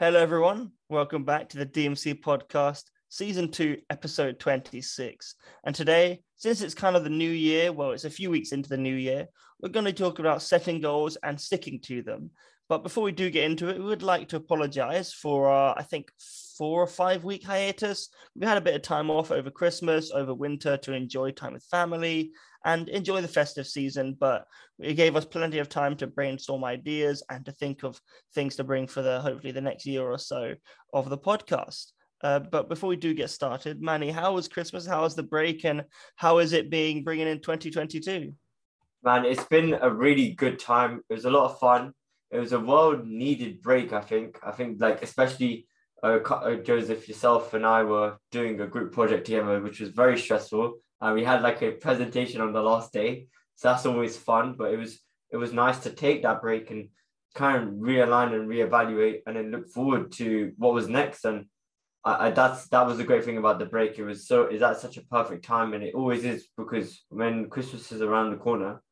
Hello, everyone. Welcome back to the DMC podcast, season two, episode 26. And today, since it's kind of the new year, well, it's a few weeks into the new year, we're going to talk about setting goals and sticking to them. But before we do get into it, we would like to apologize for our, I think, four or five week hiatus. We had a bit of time off over Christmas, over winter to enjoy time with family and enjoy the festive season. But it gave us plenty of time to brainstorm ideas and to think of things to bring for the hopefully the next year or so of the podcast. Uh, but before we do get started, Manny, how was Christmas? How was the break, and how is it being bringing in 2022? Man, it's been a really good time. It was a lot of fun. It was a well-needed break. I think. I think like especially uh, uh Joseph, yourself, and I were doing a group project together, which was very stressful and we had like a presentation on the last day. So that's always fun, but it was it was nice to take that break and kind of realign and reevaluate and then look forward to what was next. And I, I, that's that was the great thing about the break. It was so is that such a perfect time, and it always is because when Christmas is around the corner,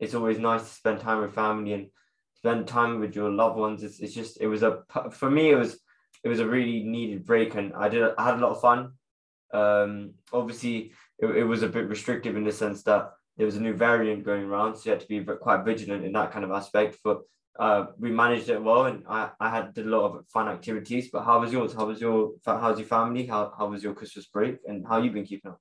it's always nice to spend time with family and spend time with your loved ones. It's, it's just it was a for me it was it was a really needed break, and I did I had a lot of fun. Um, obviously, it, it was a bit restrictive in the sense that there was a new variant going around, so you had to be quite vigilant in that kind of aspect. But uh, we managed it well, and I, I had did a lot of fun activities. But how was yours? How was your how's your family? How how was your Christmas break? And how you been keeping up?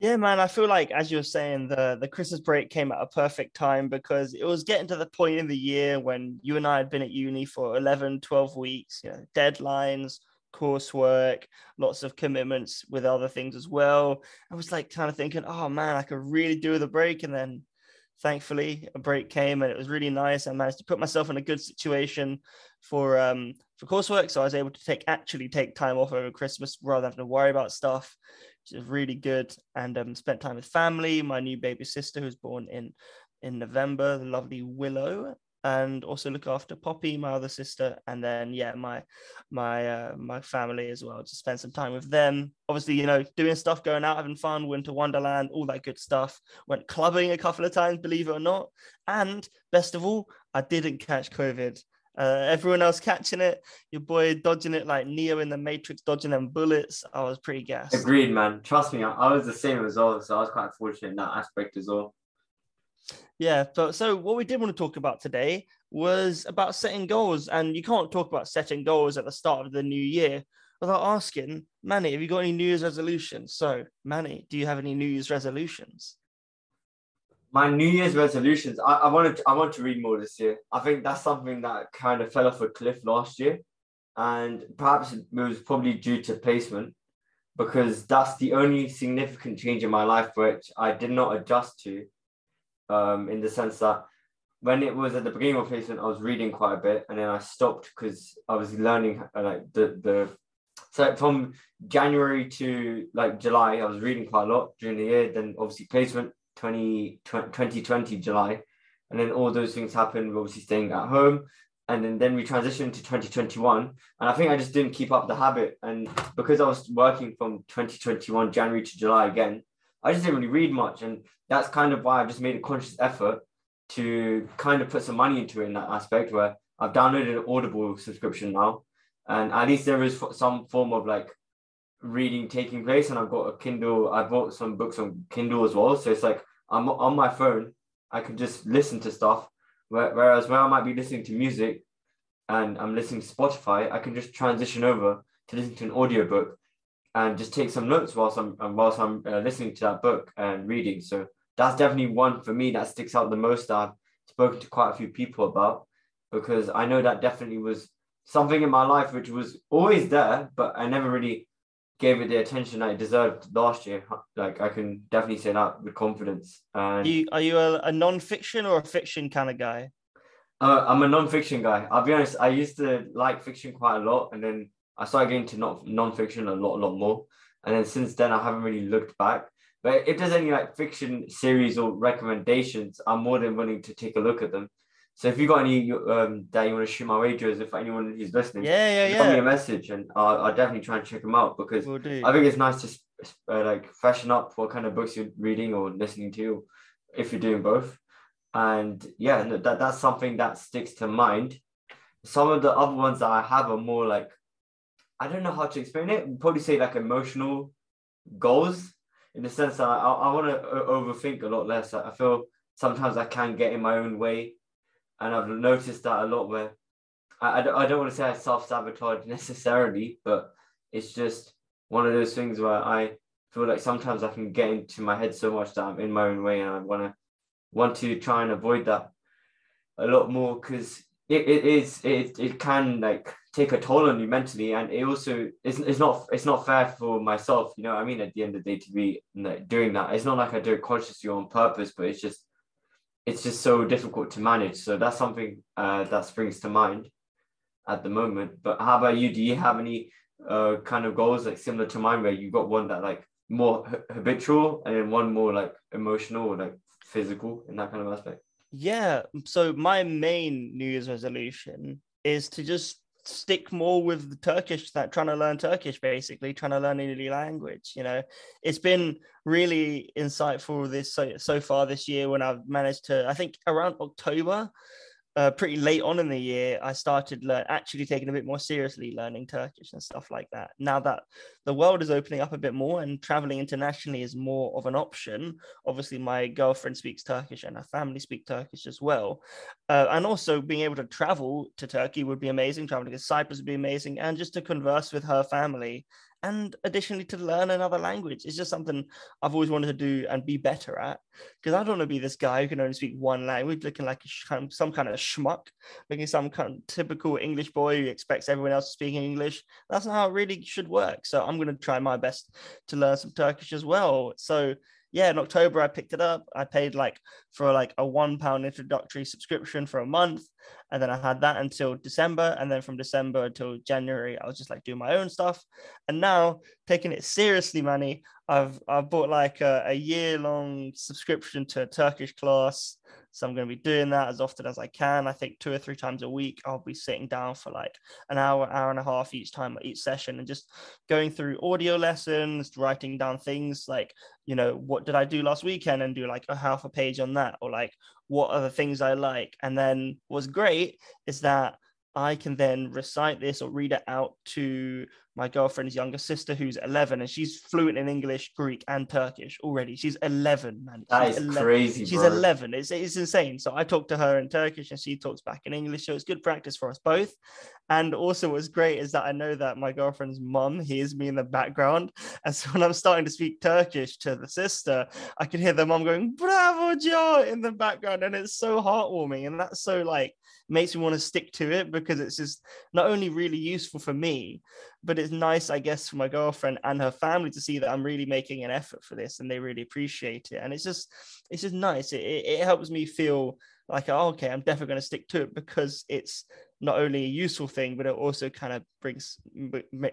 Yeah, man, I feel like as you were saying, the the Christmas break came at a perfect time because it was getting to the point in the year when you and I had been at uni for 11, 12 weeks, you know, deadlines, coursework, lots of commitments with other things as well. I was like kind of thinking, oh man, I could really do the break. And then thankfully a break came and it was really nice. I managed to put myself in a good situation for um for coursework. So I was able to take actually take time off over Christmas rather than having to worry about stuff, which is really good. And um spent time with family, my new baby sister who's born in in November, the lovely Willow, and also look after Poppy, my other sister, and then yeah, my my uh, my family as well to spend some time with them. Obviously, you know, doing stuff, going out, having fun, winter wonderland, all that good stuff. Went clubbing a couple of times, believe it or not, and best of all, I didn't catch COVID. Uh, everyone else catching it, your boy dodging it like Neo in the Matrix, dodging them bullets. I was pretty gassed. Agreed, man. Trust me, I, I was the same as well. So I was quite fortunate in that aspect as well. Yeah. So, so what we did want to talk about today was about setting goals, and you can't talk about setting goals at the start of the new year without asking Manny, have you got any New Year's resolutions? So, Manny, do you have any New Year's resolutions? My New Year's resolutions. I, I wanted. To, I want to read more this year. I think that's something that kind of fell off a cliff last year, and perhaps it was probably due to placement, because that's the only significant change in my life which I did not adjust to um, in the sense that when it was at the beginning of placement, I was reading quite a bit, and then I stopped because I was learning uh, like the the. So from January to like July, I was reading quite a lot during the year. Then obviously placement 20, 20, 2020 July, and then all those things happened. We're Obviously staying at home, and then then we transitioned to 2021 and i think i just didn't keep up the habit and because i was working from 2021 january to july again I just didn't really read much. And that's kind of why I've just made a conscious effort to kind of put some money into it in that aspect where I've downloaded an Audible subscription now. And at least there is some form of like reading taking place. And I've got a Kindle, I bought some books on Kindle as well. So it's like I'm on my phone, I can just listen to stuff. Whereas where I might be listening to music and I'm listening to Spotify, I can just transition over to listen to an audiobook and just take some notes whilst I'm whilst I'm uh, listening to that book and reading. So that's definitely one for me that sticks out the most. I've spoken to quite a few people about because I know that definitely was something in my life which was always there, but I never really gave it the attention I deserved last year. Like I can definitely say that with confidence. And you, are you a, a non-fiction or a fiction kind of guy? Uh, I'm a non-fiction guy. I'll be honest. I used to like fiction quite a lot, and then I started getting to non-fiction a lot, a lot more. And then since then, I haven't really looked back. But if there's any like fiction series or recommendations, I'm more than willing to take a look at them. So if you got any um, that you want to shoot my way, Joseph, anyone who's listening, yeah, yeah, yeah, send me a message and I'll, I'll, definitely try and check them out because we'll I think it's nice to uh, like freshen up what kind of books you're reading or listening to, if you're doing both. And yeah, that that's something that sticks to mind some of the other ones that I have are more like I don't know how to explain it. Probably say like emotional goals in the sense that I, I want to overthink a lot less. I feel sometimes I can get in my own way, and I've noticed that a lot where I, I don't, I don't want to say I self sabotage necessarily, but it's just one of those things where I feel like sometimes I can get into my head so much that I'm in my own way, and I want to want to try and avoid that a lot more because it, it is it, it can like take a toll on you mentally and it also it's, it's not it's not fair for myself you know i mean at the end of the day to be doing that. It's not like i do it consciously on purpose but it's just it's just so difficult to manage. So that's something uh, that springs to mind at the moment. But how about you? Do you have any uh, kind of goals like similar to mine where you got one that like more habitual and then one more like emotional or like physical in that kind of aspect yeah. So my main New Year's resolution is to just stick more with the Turkish that trying to learn Turkish basically trying to learn a new language you know it's been really insightful this so so far this year when I've managed to I think around October uh, pretty late on in the year, I started learn, actually taking a bit more seriously learning Turkish and stuff like that. Now that the world is opening up a bit more and traveling internationally is more of an option, obviously my girlfriend speaks Turkish and her family speak Turkish as well. Uh, and also being able to travel to Turkey would be amazing. Traveling to Cyprus would be amazing. And just to converse with her family and additionally to learn another language it's just something i've always wanted to do and be better at. Because i don't want to be this guy who can only speak one language looking like some kind of schmuck looking some kind of typical english boy who expects everyone else to speak english. That's not how it really should work. So i'm going to try my best to learn some turkish as well. So yeah, in October I picked it up. I paid like for like a one pound introductory subscription for a month, and then I had that until December, and then from December until January I was just like doing my own stuff. And now taking it seriously, Manny, I've I've bought like a, a year long subscription to a Turkish class. So I'm going to be doing that as often as I can. I think two or three times a week, I'll be sitting down for like an hour, hour and a half each time, each session, and just going through audio lessons, writing down things like, you know, what did I do last weekend and do like a half a page on that, or like, what are the things I like? And then what's great is that I can then recite this or read it out to my girlfriend's younger sister who's 11 and she's fluent in English, Greek, and Turkish already. She's 11, man. That she's is 11. crazy. She's bro. 11. It's, it's insane. So I talk to her in Turkish and she talks back in English. So it's good practice for us both. And also, what's great is that I know that my girlfriend's mum hears me in the background. And so when I'm starting to speak Turkish to the sister, I can hear the mum going, Bravo, Joe, in the background. And it's so heartwarming. And that's so like, makes me want to stick to it because it's just not only really useful for me, but it's nice, I guess, for my girlfriend and her family to see that I'm really making an effort for this and they really appreciate it. And it's just, it's just nice. It, it, it helps me feel like, oh, okay, I'm definitely going to stick to it because it's not only a useful thing, but it also kind of brings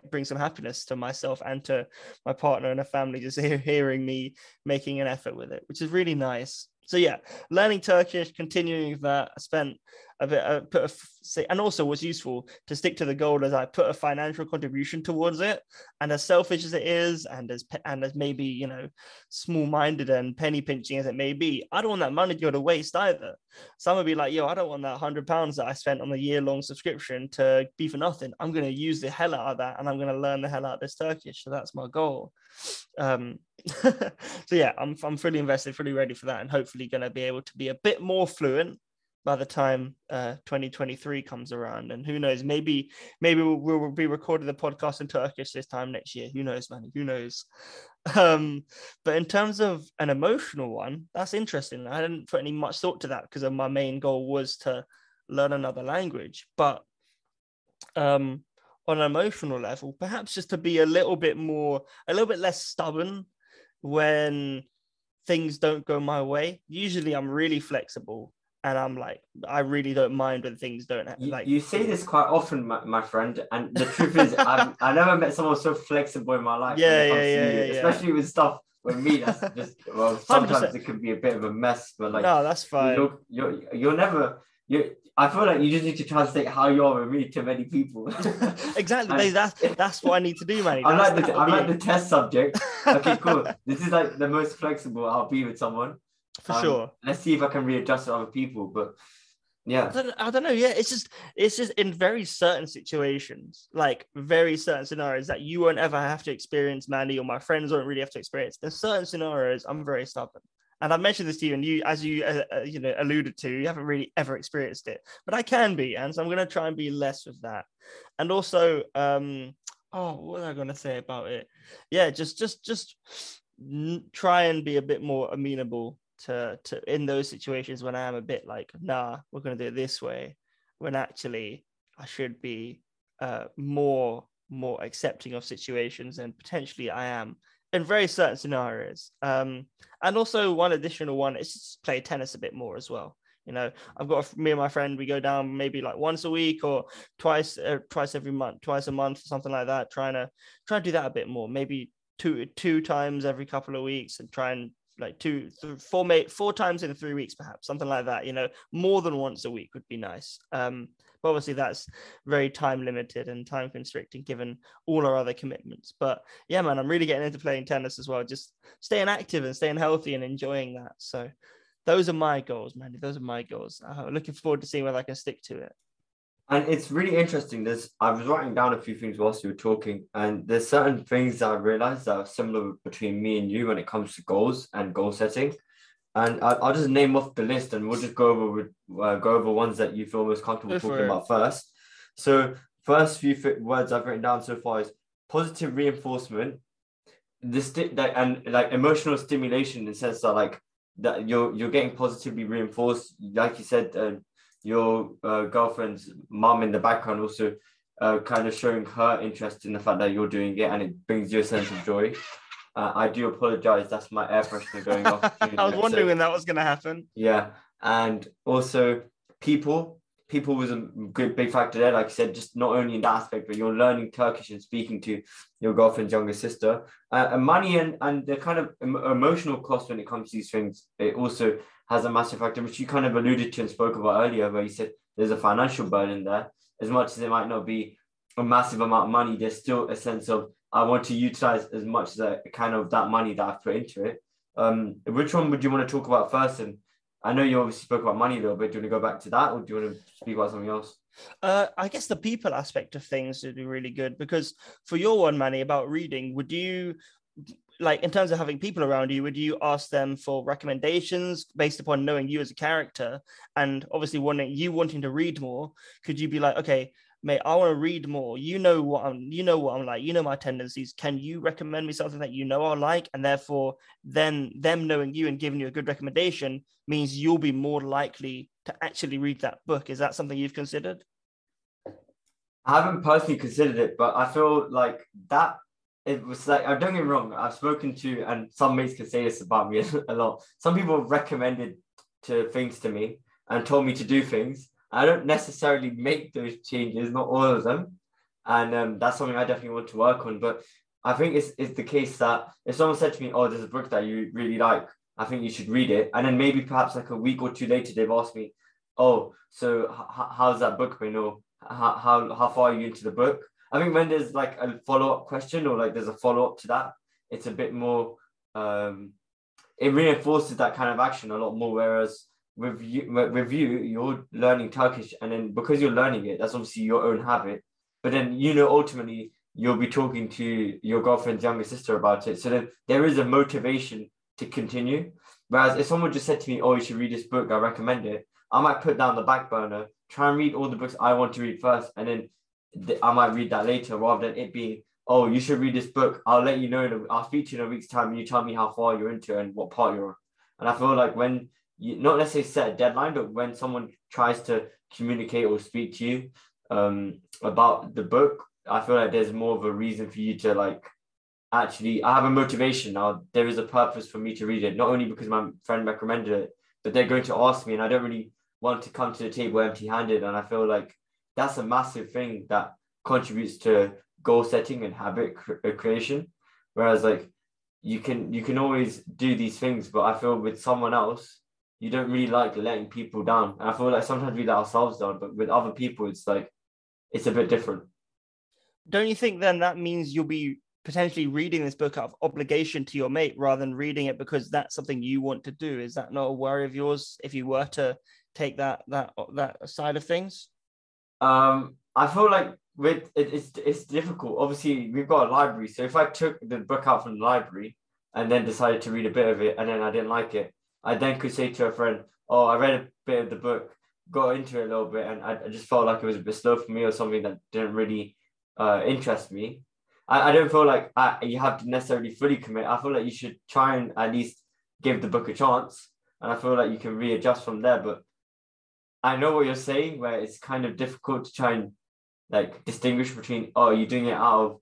brings some happiness to myself and to my partner and a family just hearing me making an effort with it, which is really nice. So yeah, learning Turkish, continuing that. I spent uh, put a, say, and also was useful to stick to the goal as I put a financial contribution towards it. And as selfish as it is, and as and as maybe you know, small-minded and penny pinching as it may be, I don't want that money to go to waste either. Some would be like, yo, I don't want that hundred pounds that I spent on the year-long subscription to be for nothing. I'm going to use the hell out of that, and I'm going to learn the hell out of this Turkish. So that's my goal. Um, so yeah, I'm I'm fully invested, fully ready for that, and hopefully going to be able to be a bit more fluent by the time uh, 2023 comes around. And who knows, maybe maybe we'll, we'll, be recording the podcast in Turkish this time next year. Who knows, man? Who knows? Um, but in terms of an emotional one, that's interesting. I didn't put any much thought to that because my main goal was to learn another language. But um, on an emotional level, perhaps just to be a little bit more, a little bit less stubborn when things don't go my way. Usually I'm really flexible and I'm like, I really don't mind when things don't happen. like. You, say this quite often, my, my friend, and the truth is, I've I never met someone so flexible in my life. Yeah, yeah, yeah, yeah, especially with stuff with me. That's just well, sometimes 100%. it can be a bit of a mess, but like, no, that's fine. You're you're, you're never you. I feel like you just need to translate how you are with me to many people. exactly. and, that's that's what I need to do, man. I'm like the I'm like the test subject. Okay, cool. this is like the most flexible I'll be with someone for um, sure. Let's see if I can readjust to other people. But Yeah. I don't, I don't know. Yeah, it's just it's just in very certain situations, like very certain scenarios that you won't ever have to experience, Manny, or my friends won't really have to experience. There's certain scenarios I'm very stubborn, and I mentioned this to you, and you, as you uh, uh, you know alluded to, you haven't really ever experienced it, but I can be, and so I'm gonna try and be less with that, and also, um, oh, what was I gonna say about it? Yeah, just just just try and be a bit more amenable to to in those situations when I am a bit like, nah, we're gonna do it this way, when actually I should be uh, more more accepting of situations and potentially I am in very certain scenarios. Um, and also one additional one is just play tennis a bit more as well. You know, I've got a, me and my friend. We go down maybe like once a week or twice, uh, twice every month, twice a month, something like that. Trying to try to do that a bit more. Maybe two two times every couple of weeks, and try and like two, four, mate, four times in three weeks, perhaps something like that. You know, more than once a week would be nice. Um, but obviously that's very time limited and time constricting given all our other commitments. But yeah, man, I'm really getting into playing tennis as well. Just staying active and staying healthy and enjoying that. So those are my goals, man. Those are my goals. Uh, looking forward to seeing whether I can stick to it. And it's really interesting. There's I was writing down a few things whilst you were talking, and there's certain things that I realized that are similar between me and you when it comes to goals and goal setting. And I, will just name off the list, and we'll just go over with uh, go over ones that you feel most comfortable talking about first. So, first few words I've written down so far is positive reinforcement, the sti- that and like emotional stimulation in the sense that like that you're you're getting positively reinforced. Like you said, uh, your uh, girlfriend's mom in the background also uh, kind of showing her interest in the fact that you're doing it, and it brings you a sense of joy. Uh, I do apologize. That's my air freshener going off. I was wondering when that was going to happen. Yeah, and also people. People was a good big factor there. Like I said, just not only in that aspect, but you're learning Turkish and speaking to your girlfriend's younger sister. Uh, and money and and the kind of emotional cost when it comes to these things. It also has a massive factor, which you kind of alluded to and spoke about earlier, where you said there's a financial burden there. As much as it might not be a massive amount of money, there's still a sense of I want to utilize as much as I kind of that money that I've put into it. Um, which one would you want to talk about first? And I know you obviously spoke about money a little bit. Do you want to go back to that, or do you want to speak about something else? Uh, I guess the people aspect of things would be really good because for your one, Manny, about reading, would you like in terms of having people around you would you ask them for recommendations based upon knowing you as a character and obviously wanting you wanting to read more could you be like okay mate, I want to read more. You know what I'm, you know what I'm like. You know my tendencies. Can you recommend me something that you know I like? And therefore, then them knowing you and giving you a good recommendation means you'll be more likely to actually read that book. Is that something you've considered? I haven't personally considered it, but I feel like that it was like I don't get me wrong. I've spoken to, and some mates can say this about me a lot. Some people recommended to things to me and told me to do things, I don't necessarily make those changes, not all of them. And um, that's something I definitely want to work on. But I think it's, it's the case that if someone said to me, Oh, there's a book that you really like, I think you should read it. And then maybe perhaps like a week or two later, they've asked me, Oh, so h- how's that book been? Or how, how far are you into the book? I think when there's like a follow up question or like there's a follow up to that, it's a bit more, um, it reinforces that kind of action a lot more. Whereas with you, with you, you're learning Turkish, and then because you're learning it, that's obviously your own habit. But then you know ultimately you'll be talking to your girlfriend's younger sister about it. So then there is a motivation to continue. Whereas if someone just said to me, "Oh, you should read this book," I recommend it. I might put down the back burner, try and read all the books I want to read first, and then I might read that later, rather than it being, "Oh, you should read this book." I'll let you know. I'll feature in a week's time, and you tell me how far you're into and what part you're on. And I feel like when you not necessarily set a deadline, but when someone tries to communicate or speak to you um, about the book, I feel like there's more of a reason for you to like actually. I have a motivation now. There is a purpose for me to read it, not only because my friend recommended it, but they're going to ask me, and I don't really want to come to the table empty-handed. And I feel like that's a massive thing that contributes to goal setting and habit uh, creation. Whereas like you can you can always do these things, but I feel with someone else you don't really like letting people down. And I feel like sometimes we let ourselves down, but with other people, it's like it's a bit different. Don't you think then that means you'll be potentially reading this book out of obligation to your mate rather than reading it because that's something you want to do? Is that not a worry of yours if you were to take that that that side of things? Um, I feel like with it, it's it's difficult. Obviously, we've got a library, so if I took the book out from the library and then decided to read a bit of it and then I didn't like it, I then could say to a friend, "Oh, I read a bit of the book, got into it a little bit, and I, I just felt like it was a bit slow for me or something that didn't really uh, interest me." I, I don't feel like I, you have to necessarily fully commit. I feel like you should try and at least give the book a chance, and I feel like you can readjust from there. But I know what you're saying, where it's kind of difficult to try and like distinguish between oh, you're doing it out of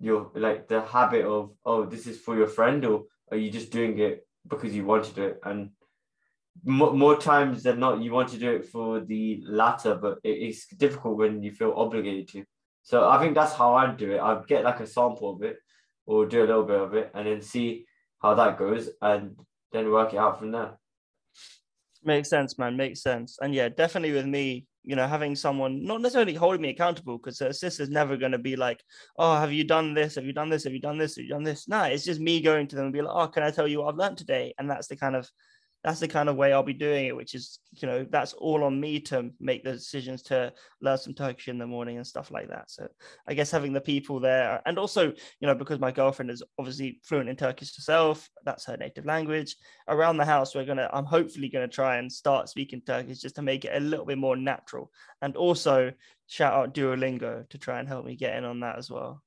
your like the habit of oh, this is for your friend, or are you just doing it because you want to do it? And more, more times than not, you want to do it for the latter, but it, it's difficult when you feel obligated to. So I think that's how I'd do it. I'd get like a sample of it, or do a little bit of it, and then see how that goes, and then work it out from there. Makes sense, man. Makes sense. And yeah, definitely with me, you know, having someone not necessarily holding me accountable because her sister's never going to be like, oh, have you done this? Have you done this? Have you done this? Have you done this? No, it's just me going to them and be like, oh, can I tell you what I've learned today? And that's the kind of that's the kind of way I'll be doing it, which is, you know, that's all on me to make the decisions to learn some Turkish in the morning and stuff like that. So I guess having the people there, and also, you know, because my girlfriend is obviously fluent in Turkish herself, that's her native language. Around the house, we're gonna, I'm hopefully gonna try and start speaking Turkish just to make it a little bit more natural. And also shout out Duolingo to try and help me get in on that as well.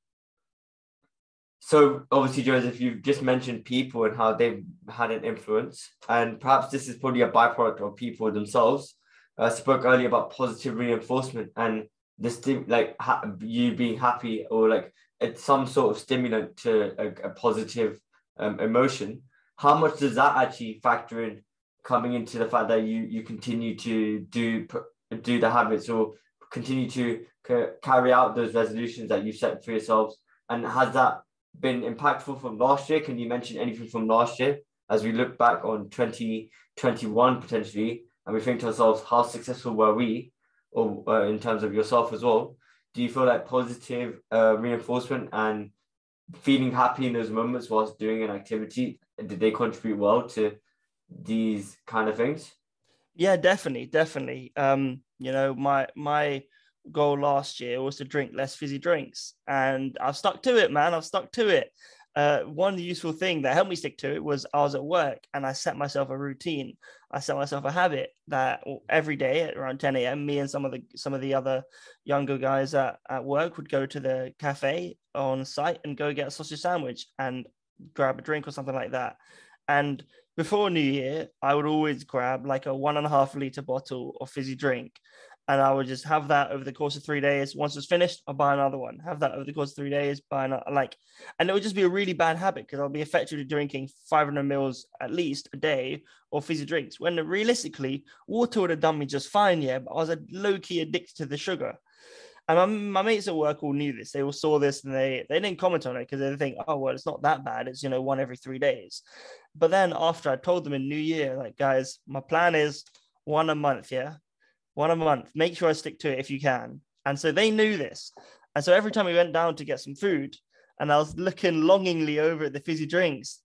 So obviously, Joseph, you've just mentioned people and how they've had an influence, and perhaps this is probably a byproduct of people themselves. I spoke earlier about positive reinforcement and stim- like ha- you being happy or like it's some sort of stimulant to a, a positive um, emotion. How much does that actually factor in coming into the fact that you you continue to do do the habits or continue to c- carry out those resolutions that you set for yourselves? And has that been impactful from last year? Can you mention anything from last year as we look back on 2021 potentially and we think to ourselves, how successful were we, or uh, in terms of yourself as well? Do you feel like positive uh, reinforcement and feeling happy in those moments whilst doing an activity did they contribute well to these kind of things? Yeah, definitely, definitely. Um, you know, my my goal last year was to drink less fizzy drinks, and I've stuck to it, man. I've stuck to it. Uh, one useful thing that helped me stick to it was I was at work and I set myself a routine. I set myself a habit that every day at around 10 a.m. me and some of the some of the other younger guys at, at work would go to the cafe on site and go get a sausage sandwich and grab a drink or something like that. And before New Year, I would always grab like a one and a half liter bottle of fizzy drink and I would just have that over the course of three days. Once it's finished, I'll buy another one. Have that over the course of three days, buy another. Like, and it would just be a really bad habit because I'll be effectively drinking 500 mils at least a day or fizzy drinks. When realistically, water would have done me just fine, yeah. But I was a low key addicted to the sugar. And my, my mates at work all knew this. They all saw this and they they didn't comment on it because they think, oh well, it's not that bad. It's you know one every three days. But then after I told them in New Year, like guys, my plan is one a month, yeah one a month. Make sure I stick to it if you can. And so they knew this. And so every time we went down to get some food and I was looking longingly over at the fizzy drinks,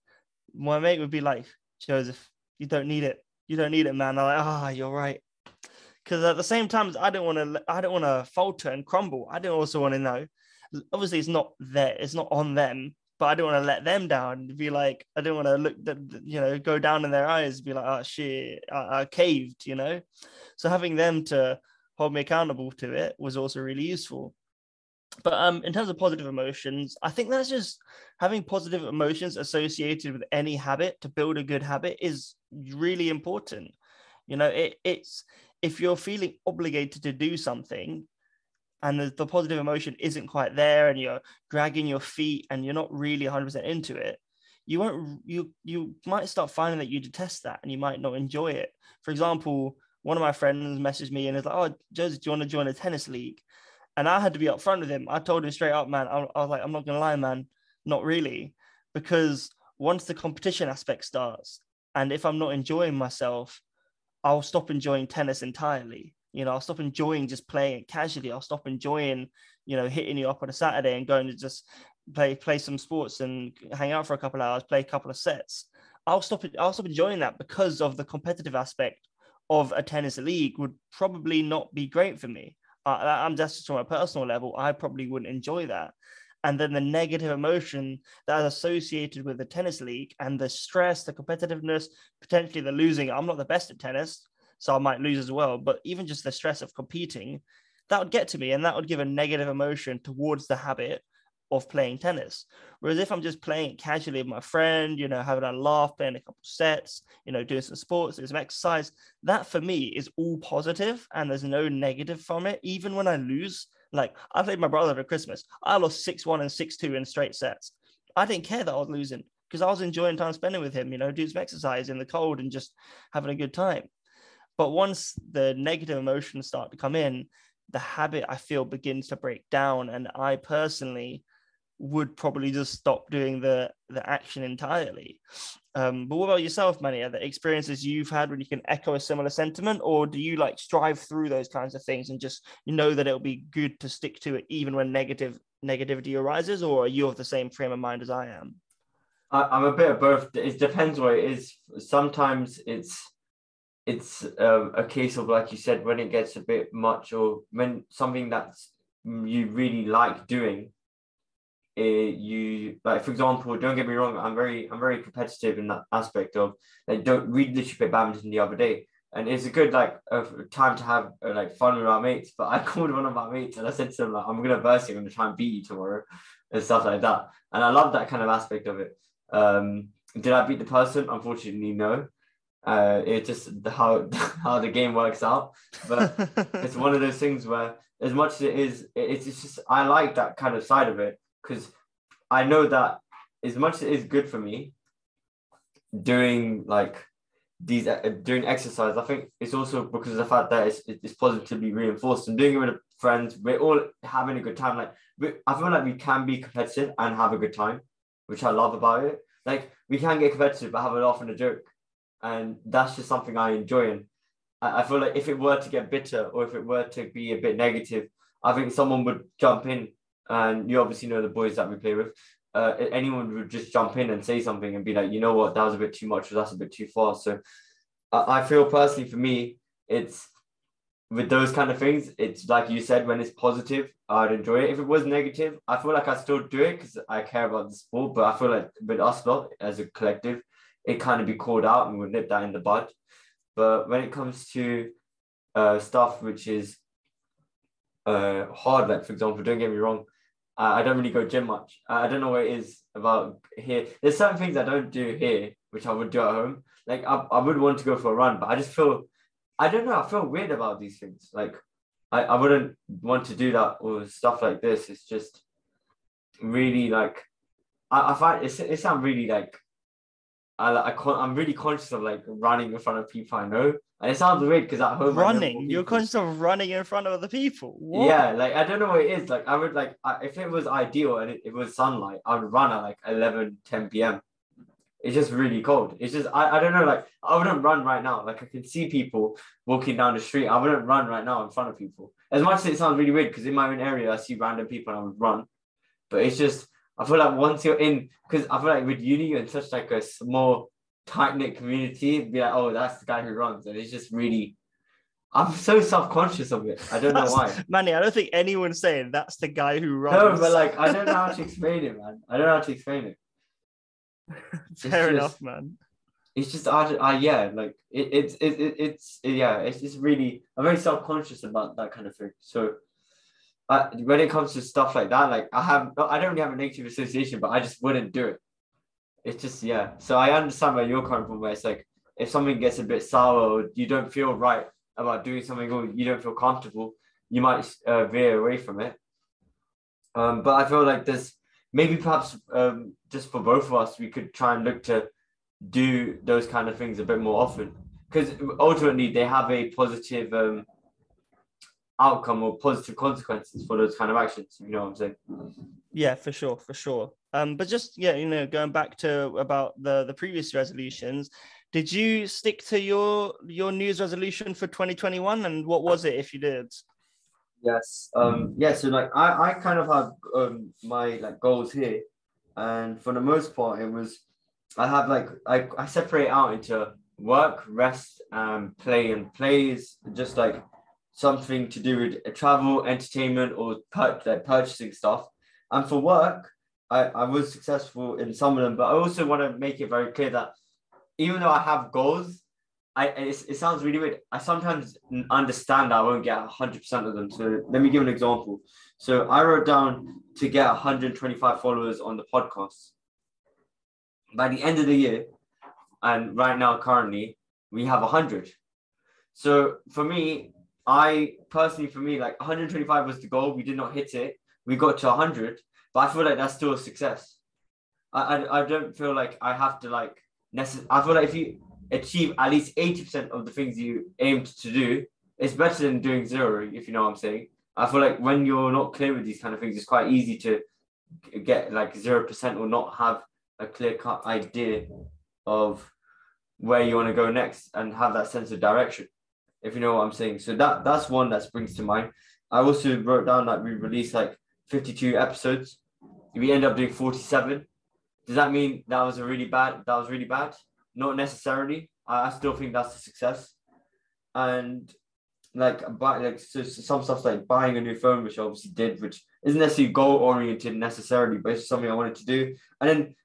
my mate would be like, Joseph, you don't need it. You don't need it, man. I'm like, ah, oh, you're right. Because at the same time, I don't want to, I don't want to falter and crumble. I don't also want to know. Obviously, it's not there. It's not on them but I don't want to let them down. Be like, I don't want to look, that you know, go down in their eyes, be like, oh shit, I, I caved, you know. So having them to hold me accountable to it was also really useful. But um, in terms of positive emotions, I think that's just having positive emotions associated with any habit to build a good habit is really important. You know, it, it's if you're feeling obligated to do something, and the, the, positive emotion isn't quite there and you're dragging your feet and you're not really 100% into it you won't you you might start finding that you detest that and you might not enjoy it. For example one of my friends messaged me and is like oh joseph do you want to join a tennis league? And i had to be upfront with him. I told him straight up man i, I was like i'm not gonna lie man not really because once the competition aspect starts and if i'm not enjoying myself i'll stop enjoying tennis entirely you know, I'll stop enjoying just playing it casually. I'll stop enjoying, you know, hitting you up on a Saturday and going to just play play some sports and hang out for a couple hours, play a couple of sets. I'll stop. I'll stop enjoying that because of the competitive aspect of a tennis league would probably not be great for me. Uh, I'm just from a personal level, I probably wouldn't enjoy that. And then the negative emotion that is associated with the tennis league and the stress, the competitiveness, potentially the losing. I'm not the best at tennis, so I might lose as well. But even just the stress of competing, that would get to me and that would give a negative emotion towards the habit of playing tennis. Whereas if I'm just playing casually with my friend, you know, having a laugh, playing a couple sets, you know, doing some sports, doing some exercise, that for me is all positive and there's no negative from it. Even when I lose, like I played my brother for Christmas, I lost 6 1 and 6 2 in straight sets. I didn't care that I was losing because I was enjoying time spending with him, you know, doing some exercise in the cold and just having a good time. But once the negative emotions start to come in, the habit I feel begins to break down. And I personally would probably just stop doing the the action entirely. Um, but what about yourself, Manny? Are the experiences you've had when you can echo a similar sentiment, or do you like strive through those kinds of things and just know that it'll be good to stick to it even when negative negativity arises, or are you of the same frame of mind as I am? I, am a bit of both. It depends what it is. Sometimes it's it's um, a case of like you said when it gets a bit much or when something that's you really like doing it, eh, you like for example don't get me wrong i'm very i'm very competitive in that aspect of like don't we literally play badminton the other day. And it's a good like time to have uh, like fun with our mates but i called one of my mates and i said to him like i'm gonna burst you i'm gonna try and beat you tomorrow and stuff like that. And i love that kind of aspect of it. Um did i beat the person? Unfortunately no uh, it's just how how the game works out. But it's one of those things where, as much as it is, it's just I like that kind of side of it because I know that as much as it is good for me, doing like these uh, doing exercise, I think it's also because of the fact that it's, it's positively reinforced and doing it with friends. We're all having a good time. Like we, I feel like we can be competitive and have a good time, which I love about it. Like we can get competitive but have a laugh and a joke and that's just something I enjoy. And I, feel like if it were to get bitter or if it were to be a bit negative, I think someone would jump in. And you obviously know the boys that we play with. Uh, anyone would just jump in and say something and be like, you know what, that was a bit too much, or that's a bit too far. So I, I feel personally for me, it's with those kind of things, it's like you said, when it's positive, I'd enjoy it. If it was negative, I feel like I still do it because I care about the sport. But I feel like with us lot as a collective, it kind of be called out and we'll nip that in the bud. But when it comes to uh, stuff which is uh, hard, like for example, don't get me wrong, I, I don't really go gym much. I, I don't know what it is about here. There's certain things I don't do here, which I would do at home. Like I, I would want to go for a run, but I just feel, I don't know, I feel weird about these things. Like I, I wouldn't want to do that or stuff like this. It's just really like, I, I find it, it sounds really like I, I can't, I'm really conscious of like running in front of people I know. And it sounds weird because at home running, you're conscious of running in front of other people. What? Yeah, like I don't know what it is. Like I would like I, if it was ideal and it, it, was sunlight, I would run at like 11, 10 p.m. It's just really cold. It's just I, I don't know. Like I wouldn't run right now. Like I can see people walking down the street. I wouldn't run right now in front of people. As much as it sounds really weird because in my own area I see random people and I would run, but it's just I feel like once you're in, because I feel like with uni, you're in such like a small, tight knit community, be like, oh, that's the guy who runs, and it's just really. I'm so self conscious of it. I don't that's, know why. Manny, I don't think anyone's saying that's the guy who runs. No, but like I don't know how to explain it, man. I don't know how to explain it. Fair enough, man. It's just I, I yeah, like it, it's it, it, it's yeah, it's just really I'm very self conscious about that kind of thing. So I, when it comes to stuff like that, like I have, I don't really have a negative association, but I just wouldn't do it. It's just yeah. So I understand where you're coming from. Where it's like if something gets a bit sour, or you don't feel right about doing something, or you don't feel comfortable, you might uh, veer away from it. Um, but I feel like there's maybe perhaps um, just for both of us, we could try and look to do those kind of things a bit more often because ultimately they have a positive um, outcome or positive consequences for those kind of actions. You know what I'm saying? Yeah, for sure, for sure. Um, but just yeah, you know, going back to about the the previous resolutions, did you stick to your your news resolution for 2021, and what was it if you did? Yes. Um. Yeah. So like, I I kind of have um my like goals here, and for the most part, it was I have like I I separate out into work, rest, um, play, and plays. just like something to do with uh, travel, entertainment, or like purchasing stuff. And for work, I, I was successful in some of them, but I also want to make it very clear that even though I have goals, I it, it sounds really weird. I sometimes understand I won't get 100% of them. So let me give an example. So I wrote down to get 125 followers on the podcast. By the end of the year, and right now currently we have 100. So for me, I personally, for me, like 125 was the goal. We did not hit it. We got to 100, but I feel like that's still a success. I, I, I don't feel like I have to like necessarily. I feel like if you achieve at least 80% of the things you aimed to do, it's better than doing zero, if you know what I'm saying. I feel like when you're not clear with these kind of things, it's quite easy to get like 0% or not have a clear cut idea of where you want to go next and have that sense of direction, if you know what I'm saying. So that that's one that springs to mind. I also wrote down that we released like 52 episodes. We end up doing 47. Does that mean that was a really bad? That was really bad. Not necessarily. I, I still think that's a success. And like buy like so, so some stuff like buying a new phone, which I obviously did, which isn't necessarily goal oriented necessarily, but it's something I wanted to do. And then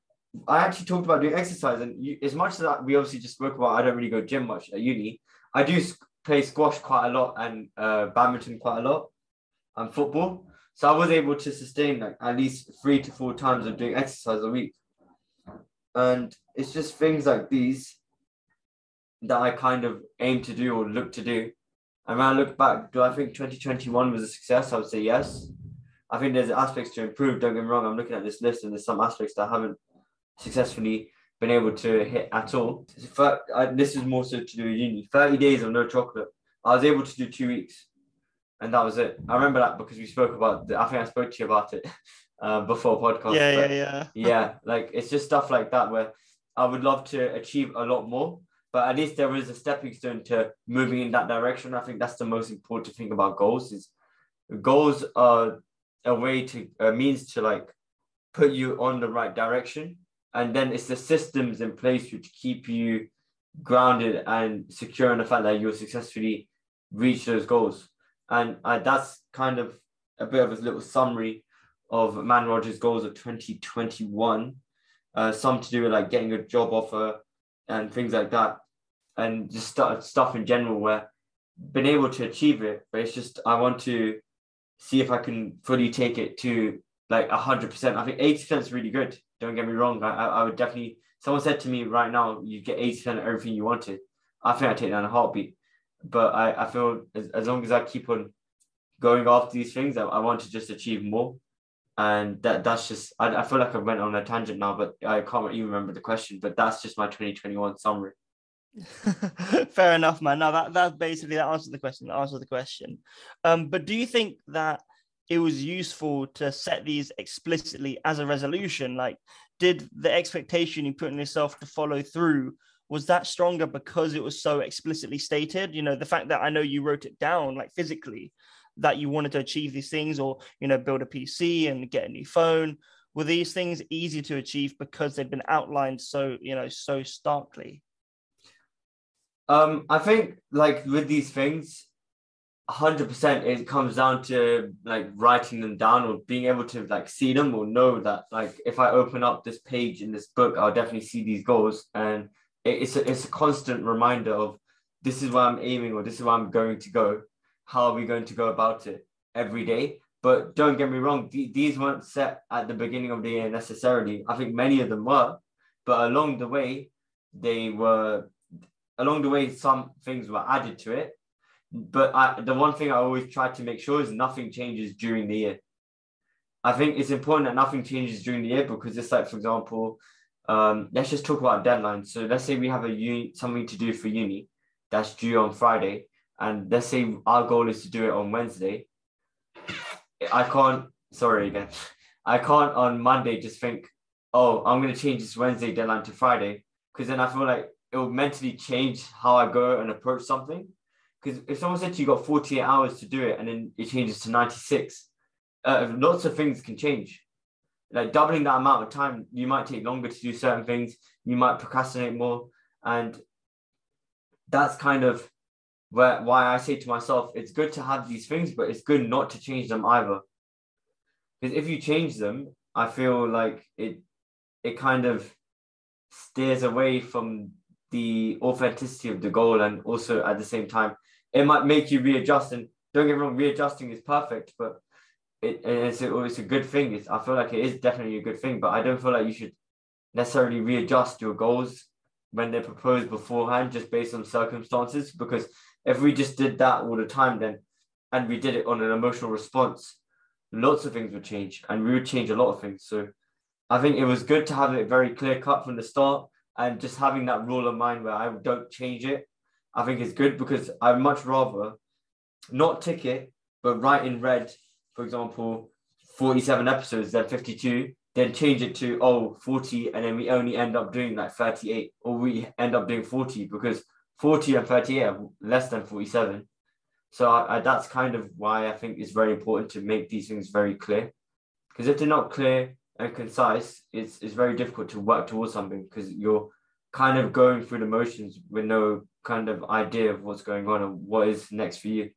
I actually talked about doing exercise, and you, as much as we obviously just spoke about, I don't really go gym much at uni. I do play squash quite a lot and uh, badminton quite a lot, and football. So I was able to sustain like at least three to four times of doing exercise a week. And it's just things like these that I kind of aim to do or look to do. And when I look back, do I think 2021 was a success? I would say yes. I think there's aspects to improve. Don't get me wrong. I'm looking at this list and there's some aspects that I haven't successfully been able to hit at all. This is more so to do with uni. 30 days of no chocolate. I was able to do two weeks. And that was it. I remember that because we spoke about, the, I think I spoke to you about it uh, before podcast. Yeah, yeah, yeah. yeah, like it's just stuff like that where I would love to achieve a lot more, but at least there is a stepping stone to moving in that direction. I think that's the most important thing about goals is goals are a way to a means to like put you on the right direction, and then it's the systems in place which keep you grounded and secure in the fact that you'll successfully reach those goals. And uh, that's kind of a bit of a little summary of Man Rogers' goals of 2021. Uh, some to do with like getting a job offer and things like that, and just st- stuff in general where been able to achieve it, but it's just I want to see if I can fully take it to like hundred percent. I think eighty percent is really good. Don't get me wrong. I, I would definitely. Someone said to me right now, you get eighty percent of everything you wanted. I think I take that in a heartbeat. But I, I feel as, as long as I keep on going after these things, I, I want to just achieve more and that that's just I, I feel like I went on a tangent now, but I can't even remember the question. But that's just my 2021 summary. Fair enough, man. Now that that basically that answers the question. That answers the question. Um, but do you think that it was useful to set these explicitly as a resolution? Like, did the expectation you put on yourself to follow through was that stronger because it was so explicitly stated? You know, the fact that I know you wrote it down like physically that you wanted to achieve these things or you know build a pc and get a new phone were these things easy to achieve because they'd been outlined so you know so starkly um i think like with these things 100% it comes down to like writing them down or being able to like see them or know that like if i open up this page in this book i'll definitely see these goals and it's a, it's a constant reminder of this is where i'm aiming or this is where i'm going to go how are we going to go about it every day? But don't get me wrong, th- these weren't set at the beginning of the year necessarily. I think many of them were, but along the way, they were, along the way, some things were added to it. But I, the one thing I always try to make sure is nothing changes during the year. I think it's important that nothing changes during the year because it's like, for example, um, let's just talk about deadlines. So let's say we have a uni, something to do for uni that's due on Friday and let's say our goal is to do it on Wednesday, I can't, sorry again, I can't on Monday just think, oh, I'm going to change this Wednesday deadline to Friday. Because then I feel like it will mentally change how I go and approach something. Because if someone said to you, got 48 hours to do it and then it changes to 96, uh, lots of things can change. Like doubling that amount of time, you might take longer to do certain things, you might procrastinate more. And that's kind of where why I say to myself, it's good to have these things, but it's good not to change them either. Because if you change them, I feel like it it kind of steers away from the authenticity of the goal and also at the same time it might make you readjust and don't get wrong readjusting is perfect but it, it's, a, it's a good thing. It's, i feel like it is definitely a good thing but i don't feel like you should necessarily readjust your goals when they're proposed beforehand just based on circumstances because if we just did that all the time then and we did it on an emotional response lots of things would change and we would change a lot of things. So i think it was good to have it very clear cut from the start and just having that rule of mind where i don't change it i think is good because i'd much rather not tick it but write in red for example 47 episodes than 52 then change it to oh 40 and then we only end up doing like 38 or we end up doing 40 because 40 and 38 are less than 47 so I, I, that's kind of why i think it's very important to make these things very clear because if they're not clear and concise it's, it's very difficult to work towards something because you're kind of going through the motions with no kind of idea of what's going on and what is next for you